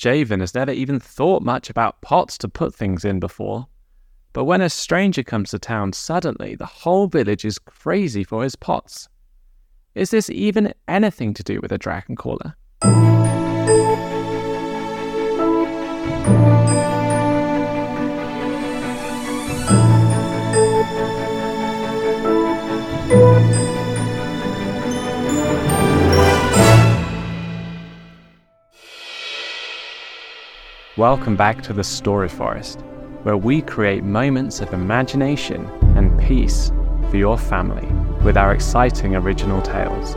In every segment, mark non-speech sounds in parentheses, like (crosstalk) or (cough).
Javan has never even thought much about pots to put things in before. But when a stranger comes to town, suddenly the whole village is crazy for his pots. Is this even anything to do with a dragon caller? Welcome back to the Story Forest, where we create moments of imagination and peace for your family with our exciting original tales.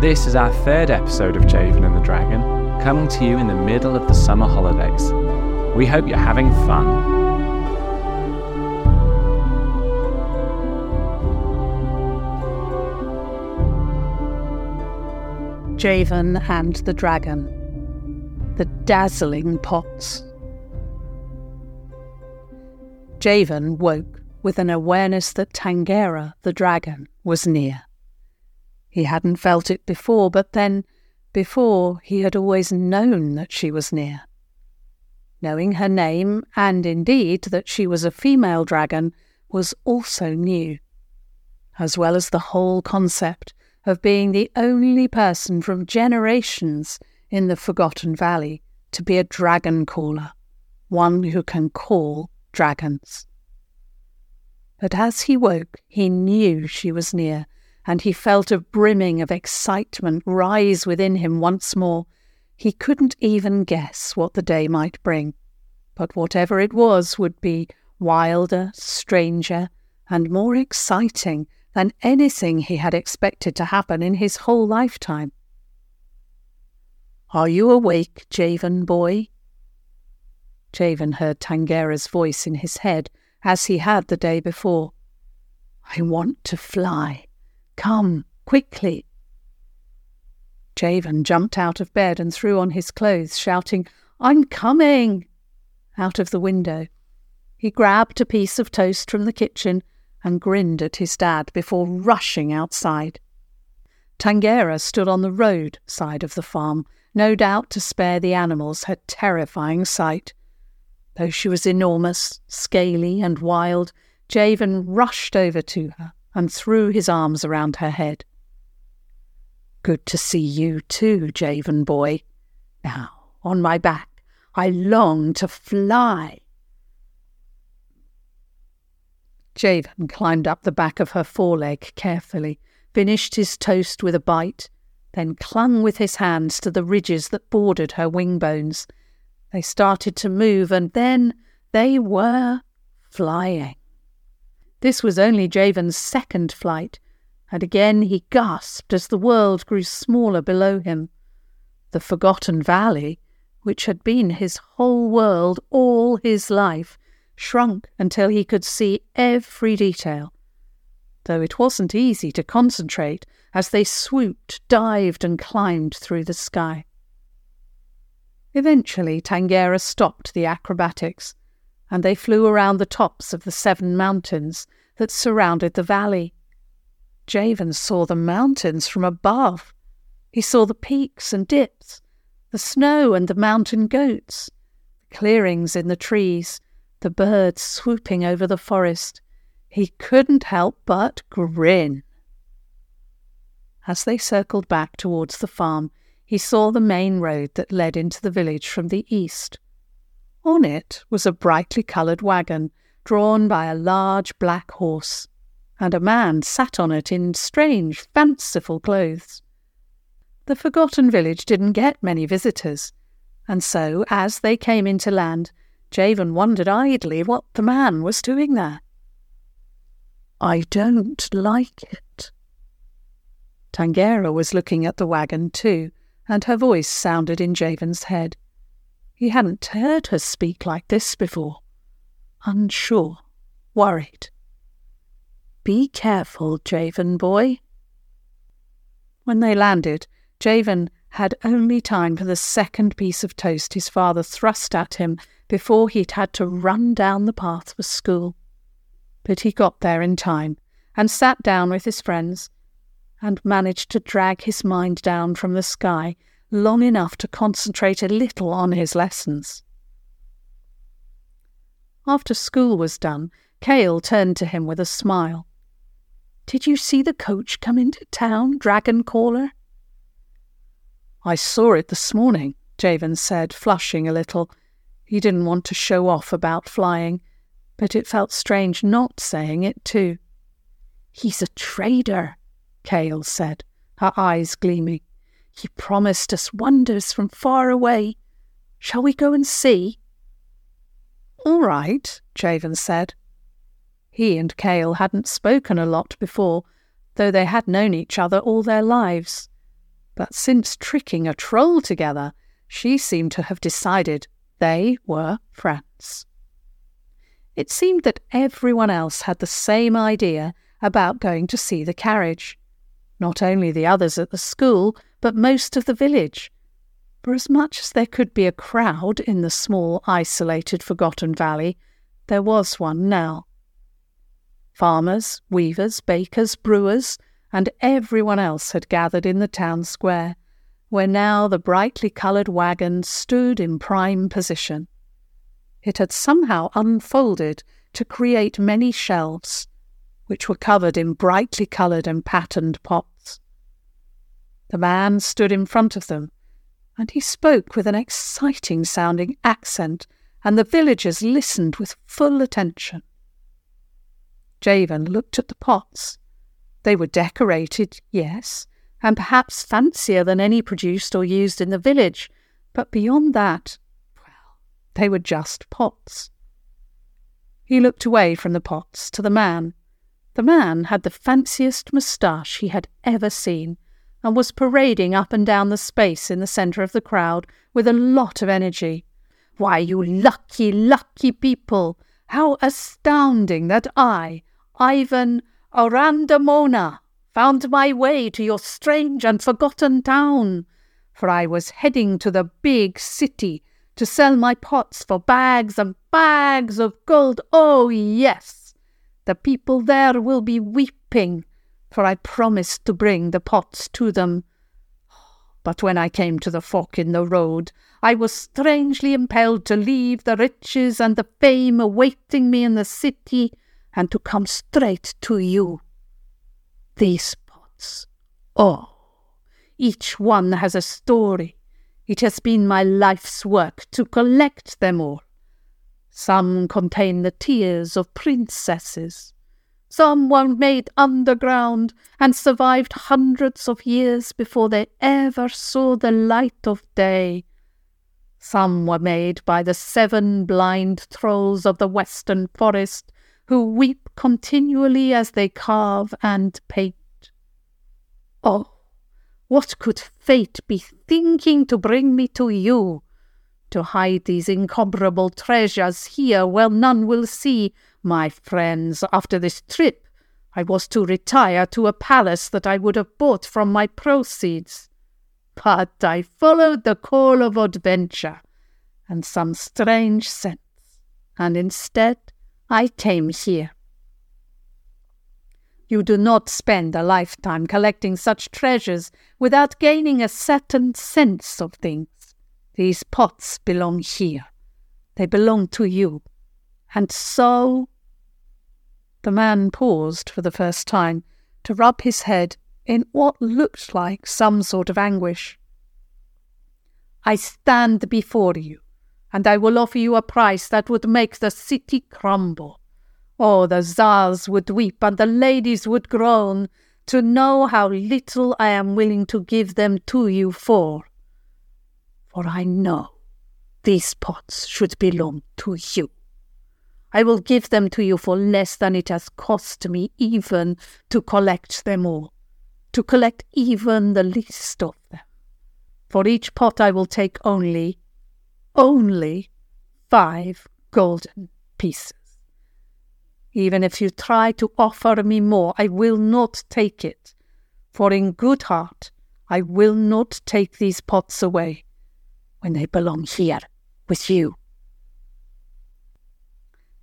This is our third episode of Javan and the Dragon, coming to you in the middle of the summer holidays. We hope you're having fun. Javan and the Dragon. The Dazzling Pots. Javan woke with an awareness that Tangera, the dragon, was near. He hadn't felt it before, but then, before, he had always known that she was near. Knowing her name, and indeed that she was a female dragon, was also new, as well as the whole concept of being the only person from generations in the Forgotten Valley to be a dragon caller, one who can call dragons. But as he woke, he knew she was near, and he felt a brimming of excitement rise within him once more. He couldn't even guess what the day might bring, but whatever it was would be wilder, stranger, and more exciting than anything he had expected to happen in his whole lifetime. Are you awake, Javan boy? Javan heard Tangera's voice in his head as he had the day before. I want to fly. Come, quickly. Javan jumped out of bed and threw on his clothes, shouting, I'm coming! out of the window. He grabbed a piece of toast from the kitchen and grinned at his dad before rushing outside. Tangera stood on the road side of the farm, no doubt to spare the animals her terrifying sight. Though she was enormous, scaly, and wild, Javan rushed over to her and threw his arms around her head. Good to see you too, Javan boy. Now, on my back, I long to fly. Javan climbed up the back of her foreleg carefully, finished his toast with a bite, then clung with his hands to the ridges that bordered her wing bones. They started to move, and then they were flying. This was only Javan's second flight, and again he gasped as the world grew smaller below him. The forgotten valley, which had been his whole world all his life, shrunk until he could see every detail. Though it wasn't easy to concentrate as they swooped, dived, and climbed through the sky. Eventually, Tangera stopped the acrobatics, and they flew around the tops of the seven mountains that surrounded the valley. Javan saw the mountains from above. He saw the peaks and dips, the snow and the mountain goats, the clearings in the trees, the birds swooping over the forest. He couldn't help but grin. As they circled back towards the farm, he saw the main road that led into the village from the east. On it was a brightly coloured wagon drawn by a large black horse, and a man sat on it in strange, fanciful clothes. The forgotten village didn't get many visitors, and so, as they came into land, Javan wondered idly what the man was doing there. I don't like it, Tangera was looking at the wagon too, and her voice sounded in Javan's head. He hadn't heard her speak like this before. Unsure, worried. Be careful, Javan boy. When they landed, Javan had only time for the second piece of toast his father thrust at him before he'd had to run down the path for school. But he got there in time and sat down with his friends and managed to drag his mind down from the sky, long enough to concentrate a little on his lessons. After school was done, Cale turned to him with a smile. Did you see the coach come into town, Dragon Caller? I saw it this morning, Javan said, flushing a little. He didn't want to show off about flying, but it felt strange not saying it too. He's a trader, Cale said, her eyes gleaming. He promised us wonders from far away. Shall we go and see? All right, Javan said. He and Cale hadn't spoken a lot before, though they had known each other all their lives. But since tricking a troll together, she seemed to have decided they were friends. It seemed that everyone else had the same idea about going to see the carriage. Not only the others at the school, but most of the village, for as much as there could be a crowd in the small, isolated, forgotten valley, there was one now. Farmers, weavers, bakers, brewers, and everyone else had gathered in the town square, where now the brightly coloured wagon stood in prime position. It had somehow unfolded to create many shelves, which were covered in brightly coloured and patterned pots. The man stood in front of them, and he spoke with an exciting sounding accent, and the villagers listened with full attention. Javan looked at the pots. They were decorated, yes, and perhaps fancier than any produced or used in the village, but beyond that, they were just pots. He looked away from the pots to the man. The man had the fanciest moustache he had ever seen, and was parading up and down the space in the centre of the crowd with a lot of energy. Why, you lucky, lucky people! How astounding that I, Ivan Arandamona, found my way to your strange and forgotten town, for I was heading to the big city to sell my pots for bags and bags of gold. Oh, yes! The people there will be weeping for I promised to bring the pots to them. But when I came to the fork in the road, I was strangely impelled to leave the riches and the fame awaiting me in the city and to come straight to you. These pots, oh, each one has a story. It has been my life's work to collect them all. Some contain the tears of princesses, some were made underground and survived hundreds of years before they ever saw the light of day. Some were made by the seven blind trolls of the western forest who weep continually as they carve and paint. Oh, what could fate be thinking to bring me to you? To hide these incomparable treasures here where none will see my friends, after this trip, I was to retire to a palace that I would have bought from my proceeds. But I followed the call of adventure and some strange sense, and instead I came here. You do not spend a lifetime collecting such treasures without gaining a certain sense of things. These pots belong here. They belong to you. And so the man paused for the first time to rub his head in what looked like some sort of anguish. I stand before you, and I will offer you a price that would make the city crumble. Oh, the czars would weep and the ladies would groan to know how little I am willing to give them to you for. For I know these pots should belong to you. I will give them to you for less than it has cost me even to collect them all, to collect even the least of them. For each pot I will take only, only five golden pieces. Even if you try to offer me more, I will not take it, for in good heart I will not take these pots away when they belong here with you.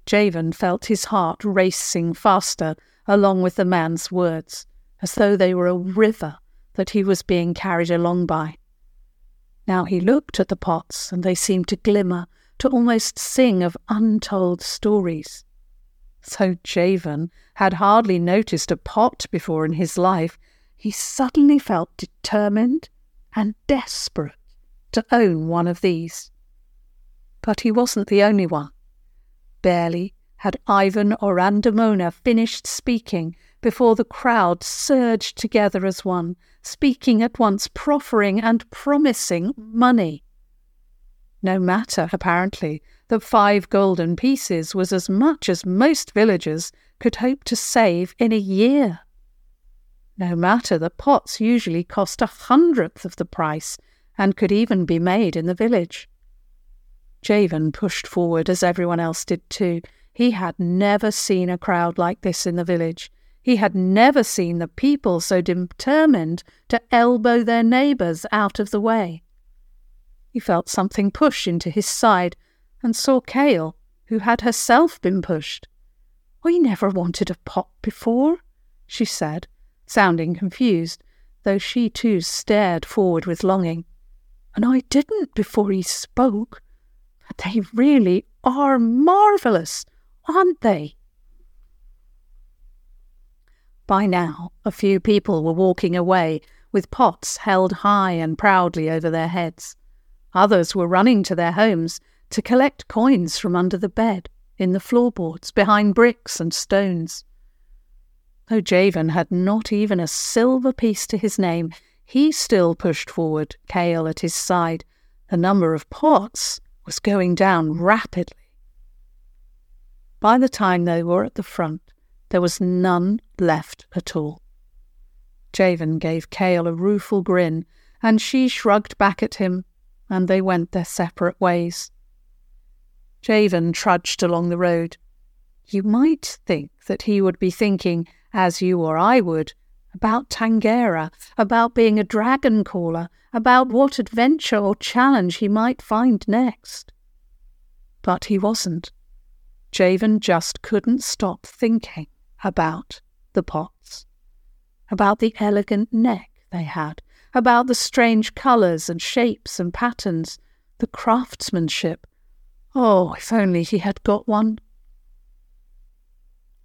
Javan felt his heart racing faster along with the man's words, as though they were a river that he was being carried along by. Now he looked at the pots, and they seemed to glimmer, to almost sing of untold stories. Though Javan had hardly noticed a pot before in his life, he suddenly felt determined and desperate to own one of these. But he wasn't the only one. Barely had Ivan Orandamona finished speaking before the crowd surged together as one, speaking at once, proffering and promising money. No matter, apparently, that five golden pieces was as much as most villagers could hope to save in a year. No matter the pots usually cost a hundredth of the price and could even be made in the village. Javan pushed forward as everyone else did too. He had never seen a crowd like this in the village. He had never seen the people so determined to elbow their neighbours out of the way. He felt something push into his side and saw Kale, who had herself been pushed. We never wanted a pot before, she said, sounding confused, though she too stared forward with longing. And I didn't before he spoke. They really are marvellous, aren't they? By now, a few people were walking away with pots held high and proudly over their heads. Others were running to their homes to collect coins from under the bed, in the floorboards, behind bricks and stones. Though Javan had not even a silver piece to his name, he still pushed forward, Kale at his side. The number of pots was going down rapidly. By the time they were at the front, there was none left at all. Javan gave Kale a rueful grin, and she shrugged back at him, and they went their separate ways. Javan trudged along the road. You might think that he would be thinking as you or I would, about Tangera, about being a dragon caller, about what adventure or challenge he might find next. But he wasn't. Javan just couldn't stop thinking about the pots, about the elegant neck they had, about the strange colours and shapes and patterns, the craftsmanship. Oh, if only he had got one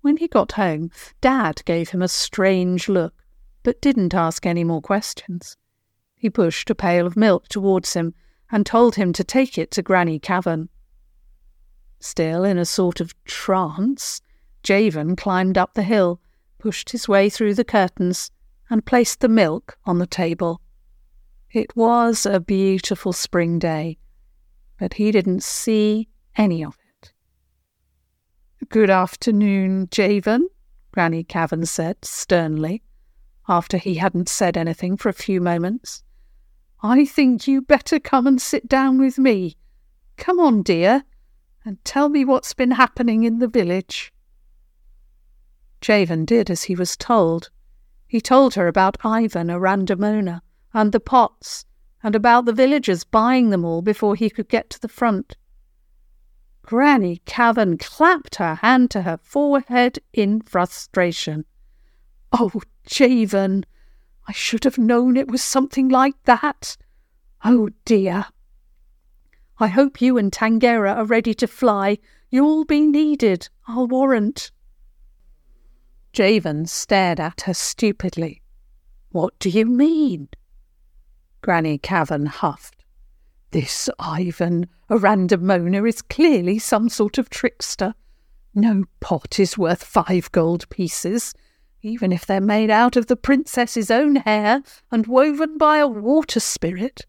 when he got home, Dad gave him a strange look, but didn't ask any more questions. He pushed a pail of milk towards him and told him to take it to Granny Cavern. Still in a sort of trance, Javan climbed up the hill, pushed his way through the curtains, and placed the milk on the table. It was a beautiful spring day, but he didn't see any of it. Good afternoon, Javan, Granny Cavern said sternly, after he hadn't said anything for a few moments. I think you better come and sit down with me. Come on, dear, and tell me what's been happening in the village. Javan did as he was told. He told her about Ivan Arandamona and the pots, and about the villagers buying them all before he could get to the front. Granny Cavern clapped her hand to her forehead in frustration. Oh, Javan, I should have known it was something like that. Oh, dear. I hope you and Tangera are ready to fly. You'll be needed, I'll warrant. Javan stared at her stupidly. What do you mean? Granny Cavern huffed. This Ivan Arandamona is clearly some sort of trickster. No pot is worth five gold pieces, even if they're made out of the princess's own hair and woven by a water spirit.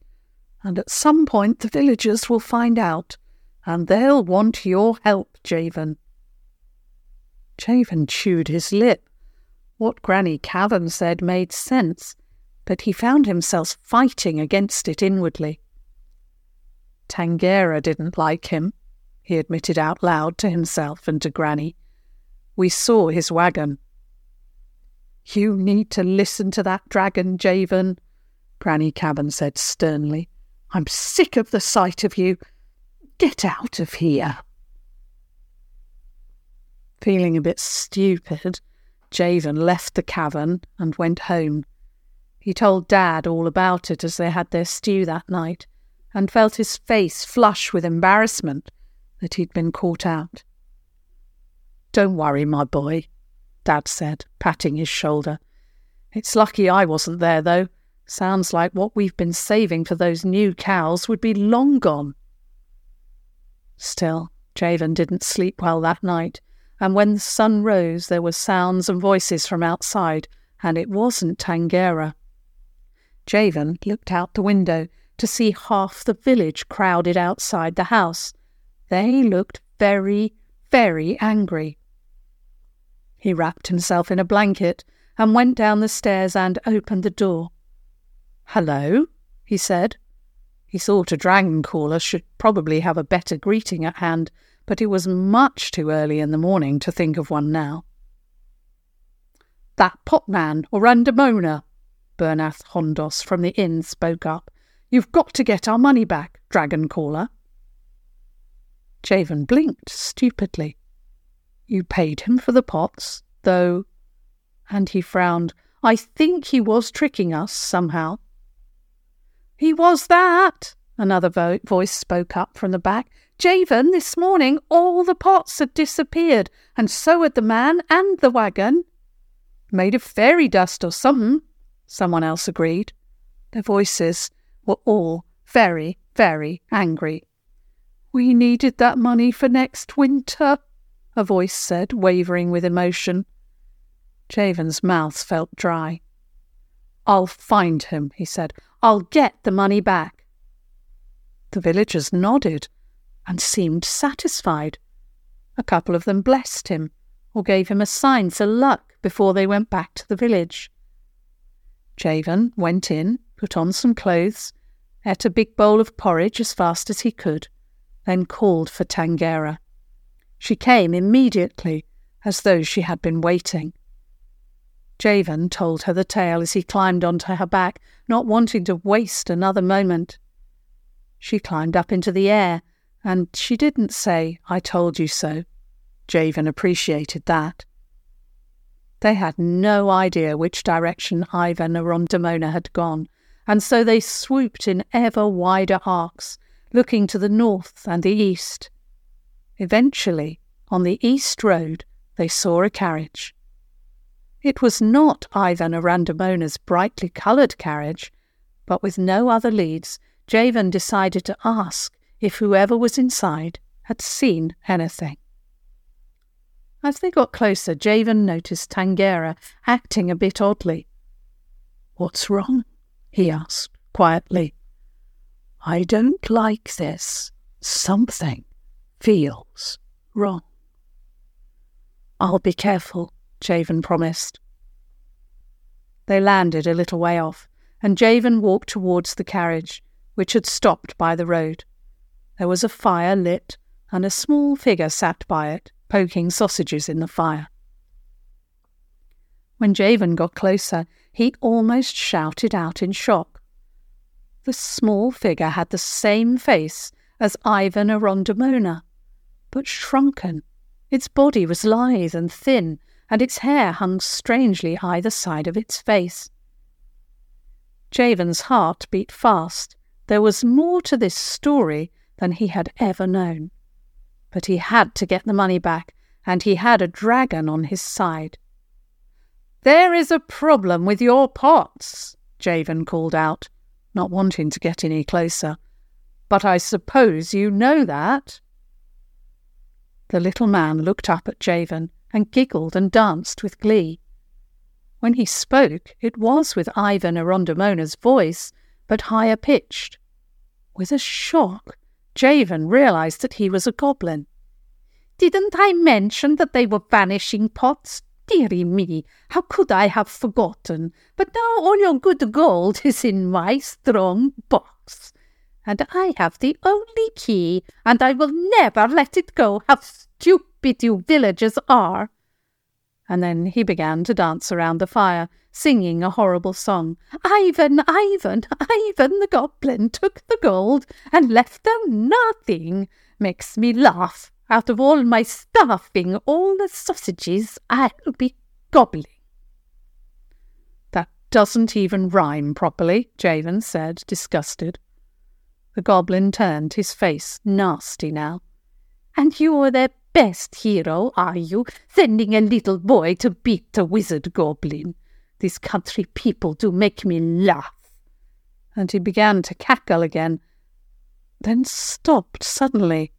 And at some point the villagers will find out, and they'll want your help, Javan. Javan chewed his lip. What Granny Cavern said made sense, but he found himself fighting against it inwardly. Tangera didn't like him, he admitted out loud to himself and to Granny. We saw his wagon. You need to listen to that dragon, Javan, Granny Cavern said sternly. I'm sick of the sight of you. Get out of here. Feeling a bit stupid, Javan left the cavern and went home. He told Dad all about it as they had their stew that night and felt his face flush with embarrassment that he'd been caught out. Don't worry, my boy, Dad said, patting his shoulder. It's lucky I wasn't there, though. Sounds like what we've been saving for those new cows would be long gone. Still, Javan didn't sleep well that night, and when the sun rose, there were sounds and voices from outside, and it wasn't Tangera. Javan looked out the window to see half the village crowded outside the house. They looked very, very angry. He wrapped himself in a blanket and went down the stairs and opened the door. Hello, he said. He thought a dragon caller should probably have a better greeting at hand, but it was much too early in the morning to think of one now. That potman, or Randamona, Bernath Hondos from the inn spoke up. You've got to get our money back, dragon caller. Javan blinked stupidly. You paid him for the pots, though. And he frowned. I think he was tricking us somehow. He was that, another vo- voice spoke up from the back. Javan, this morning all the pots had disappeared, and so had the man and the wagon. Made of fairy dust or something, someone else agreed. Their voices were all very, very angry. We needed that money for next winter a voice said, wavering with emotion. Javan's mouth felt dry. I'll find him, he said. I'll get the money back. The villagers nodded and seemed satisfied. A couple of them blessed him or gave him a sign for luck before they went back to the village. Javan went in, put on some clothes, ate a big bowl of porridge as fast as he could, then called for Tangera. She came immediately, as though she had been waiting. Javan told her the tale as he climbed onto her back, not wanting to waste another moment. She climbed up into the air, and she didn't say, I told you so. Javan appreciated that. They had no idea which direction Ivan Arondamona had gone, and so they swooped in ever wider arcs, looking to the north and the east. Eventually, on the east road, they saw a carriage. It was not Ivan Arandamona's brightly coloured carriage, but with no other leads, Javan decided to ask if whoever was inside had seen anything. As they got closer, Javan noticed Tangera acting a bit oddly. What's wrong? he asked quietly. I don't like this. Something feels wrong. I'll be careful, Javan promised. They landed a little way off, and Javan walked towards the carriage, which had stopped by the road. There was a fire lit, and a small figure sat by it, poking sausages in the fire. When Javan got closer, he almost shouted out in shock. The small figure had the same face as Ivan Arondamona, but shrunken. Its body was lithe and thin, and its hair hung strangely either side of its face. Javan's heart beat fast. There was more to this story than he had ever known. But he had to get the money back, and he had a dragon on his side. There is a problem with your pots, Javan called out, not wanting to get any closer. But I suppose you know that. The little man looked up at Javan and giggled and danced with glee. When he spoke, it was with Ivan Arondamona's voice, but higher pitched. With a shock, Javan realized that he was a goblin. Didn't I mention that they were vanishing pots? Dearie me, how could I have forgotten? But now all your good gold (laughs) is in my strong box and I have the only key, and I will never let it go. How stupid you villagers are! And then he began to dance around the fire, singing a horrible song. Ivan, Ivan, Ivan the goblin took the gold and left them nothing. Makes me laugh. Out of all my stuffing, all the sausages I'll be gobbling. That doesn't even rhyme properly, Javan said, disgusted. The goblin turned, his face nasty now. And you're their best hero, are you, sending a little boy to beat a wizard goblin? These country people do make me laugh. And he began to cackle again, then stopped suddenly.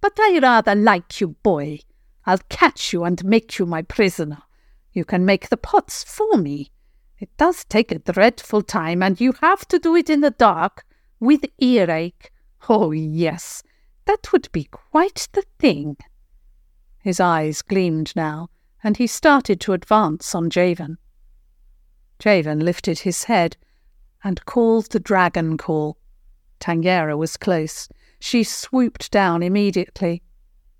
But I rather like you, boy. I'll catch you and make you my prisoner. You can make the pots for me. It does take a dreadful time, and you have to do it in the dark, with earache. Oh, yes, that would be quite the thing. His eyes gleamed now, and he started to advance on Javan. Javan lifted his head and called the dragon call. Tangera was close. She swooped down immediately.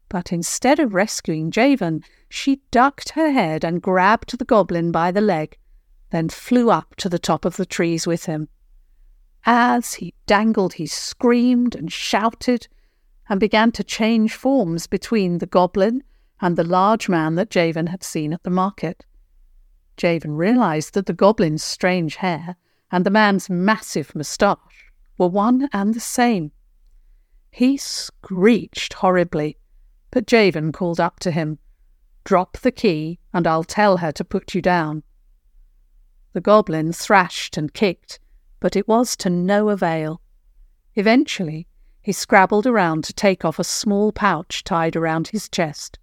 But instead of rescuing Javan, she ducked her head and grabbed the goblin by the leg, then flew up to the top of the trees with him. As he dangled, he screamed and shouted and began to change forms between the goblin and the large man that Javan had seen at the market. Javan realized that the goblin's strange hair and the man's massive moustache were one and the same. He screeched horribly, but Javen called up to him, Drop the key, and I'll tell her to put you down. The goblin thrashed and kicked, but it was to no avail. Eventually, he scrabbled around to take off a small pouch tied around his chest.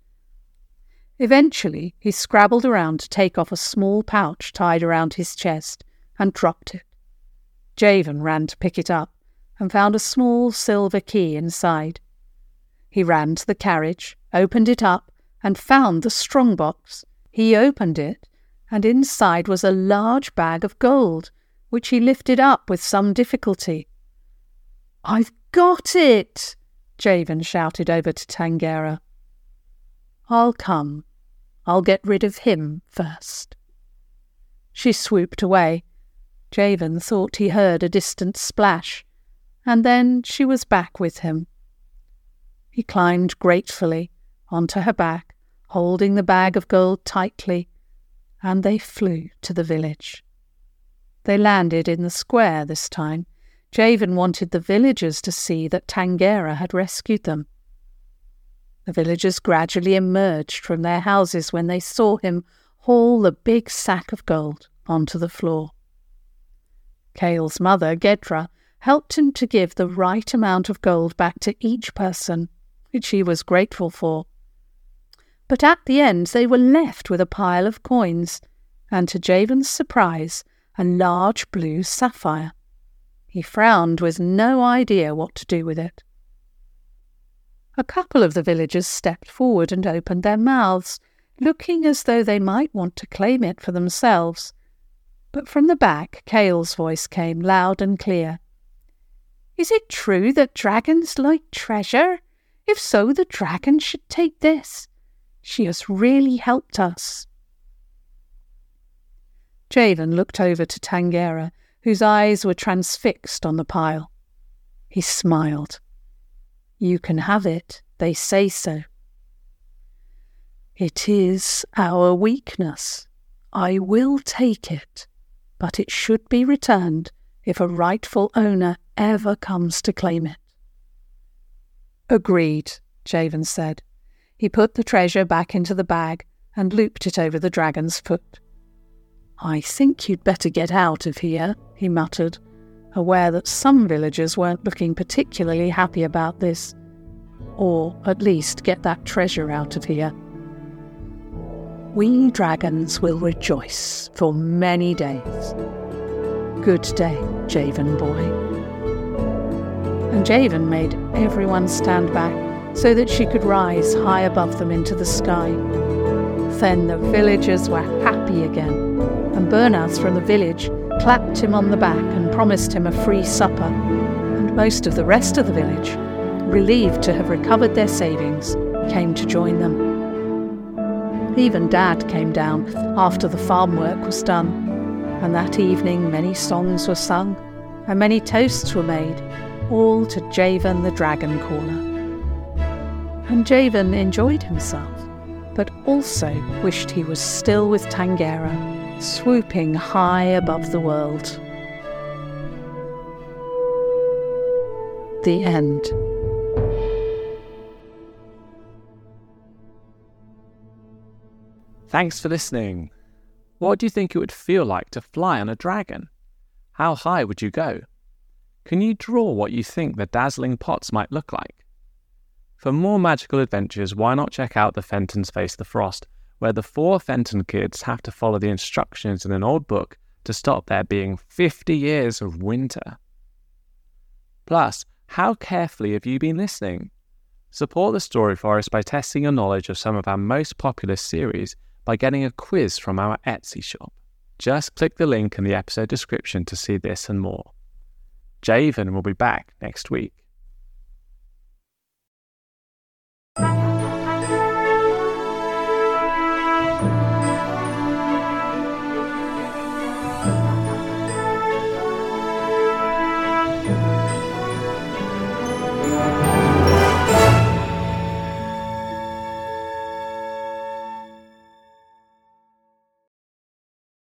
Eventually, he scrabbled around to take off a small pouch tied around his chest and dropped it. Javan ran to pick it up and found a small silver key inside. He ran to the carriage, opened it up, and found the strong box. He opened it, and inside was a large bag of gold, which he lifted up with some difficulty. I've got it! Javan shouted over to Tangera. I'll come. I'll get rid of him first. She swooped away. Javan thought he heard a distant splash, and then she was back with him. He climbed gratefully onto her back, holding the bag of gold tightly, and they flew to the village. They landed in the square this time. Javan wanted the villagers to see that Tangera had rescued them. The villagers gradually emerged from their houses when they saw him haul the big sack of gold onto the floor. Kale's mother, Gedra, helped him to give the right amount of gold back to each person, which he was grateful for. But at the end they were left with a pile of coins, and to Javan's surprise, a large blue sapphire. He frowned with no idea what to do with it. A couple of the villagers stepped forward and opened their mouths, looking as though they might want to claim it for themselves. But from the back, Kale's voice came loud and clear. Is it true that dragons like treasure? If so, the dragon should take this. She has really helped us. Javan looked over to Tangera, whose eyes were transfixed on the pile. He smiled. You can have it, they say so. It is our weakness. I will take it, but it should be returned if a rightful owner ever comes to claim it. Agreed, Javan said. He put the treasure back into the bag and looped it over the dragon's foot. I think you'd better get out of here, he muttered, aware that some villagers weren't looking particularly happy about this. Or at least get that treasure out of here. We dragons will rejoice for many days. Good day, Javan boy. And Javan made everyone stand back so that she could rise high above them into the sky. Then the villagers were happy again and Bernaz from the village clapped him on the back and promised him a free supper, and most of the rest of the village, relieved to have recovered their savings, came to join them. Even Dad came down after the farm work was done, and that evening many songs were sung and many toasts were made, all to Javan the Dragon Caller. And Javan enjoyed himself, but also wished he was still with Tangera swooping high above the world. The end. Thanks for listening. What do you think it would feel like to fly on a dragon? How high would you go? Can you draw what you think the dazzling pots might look like? For more magical adventures, why not check out The Fentons Face the Frost, where the four Fenton kids have to follow the instructions in an old book to stop there being 50 years of winter. Plus, how carefully have you been listening? Support the Story Forest by testing your knowledge of some of our most popular series by getting a quiz from our Etsy shop. Just click the link in the episode description to see this and more. Javan will be back next week.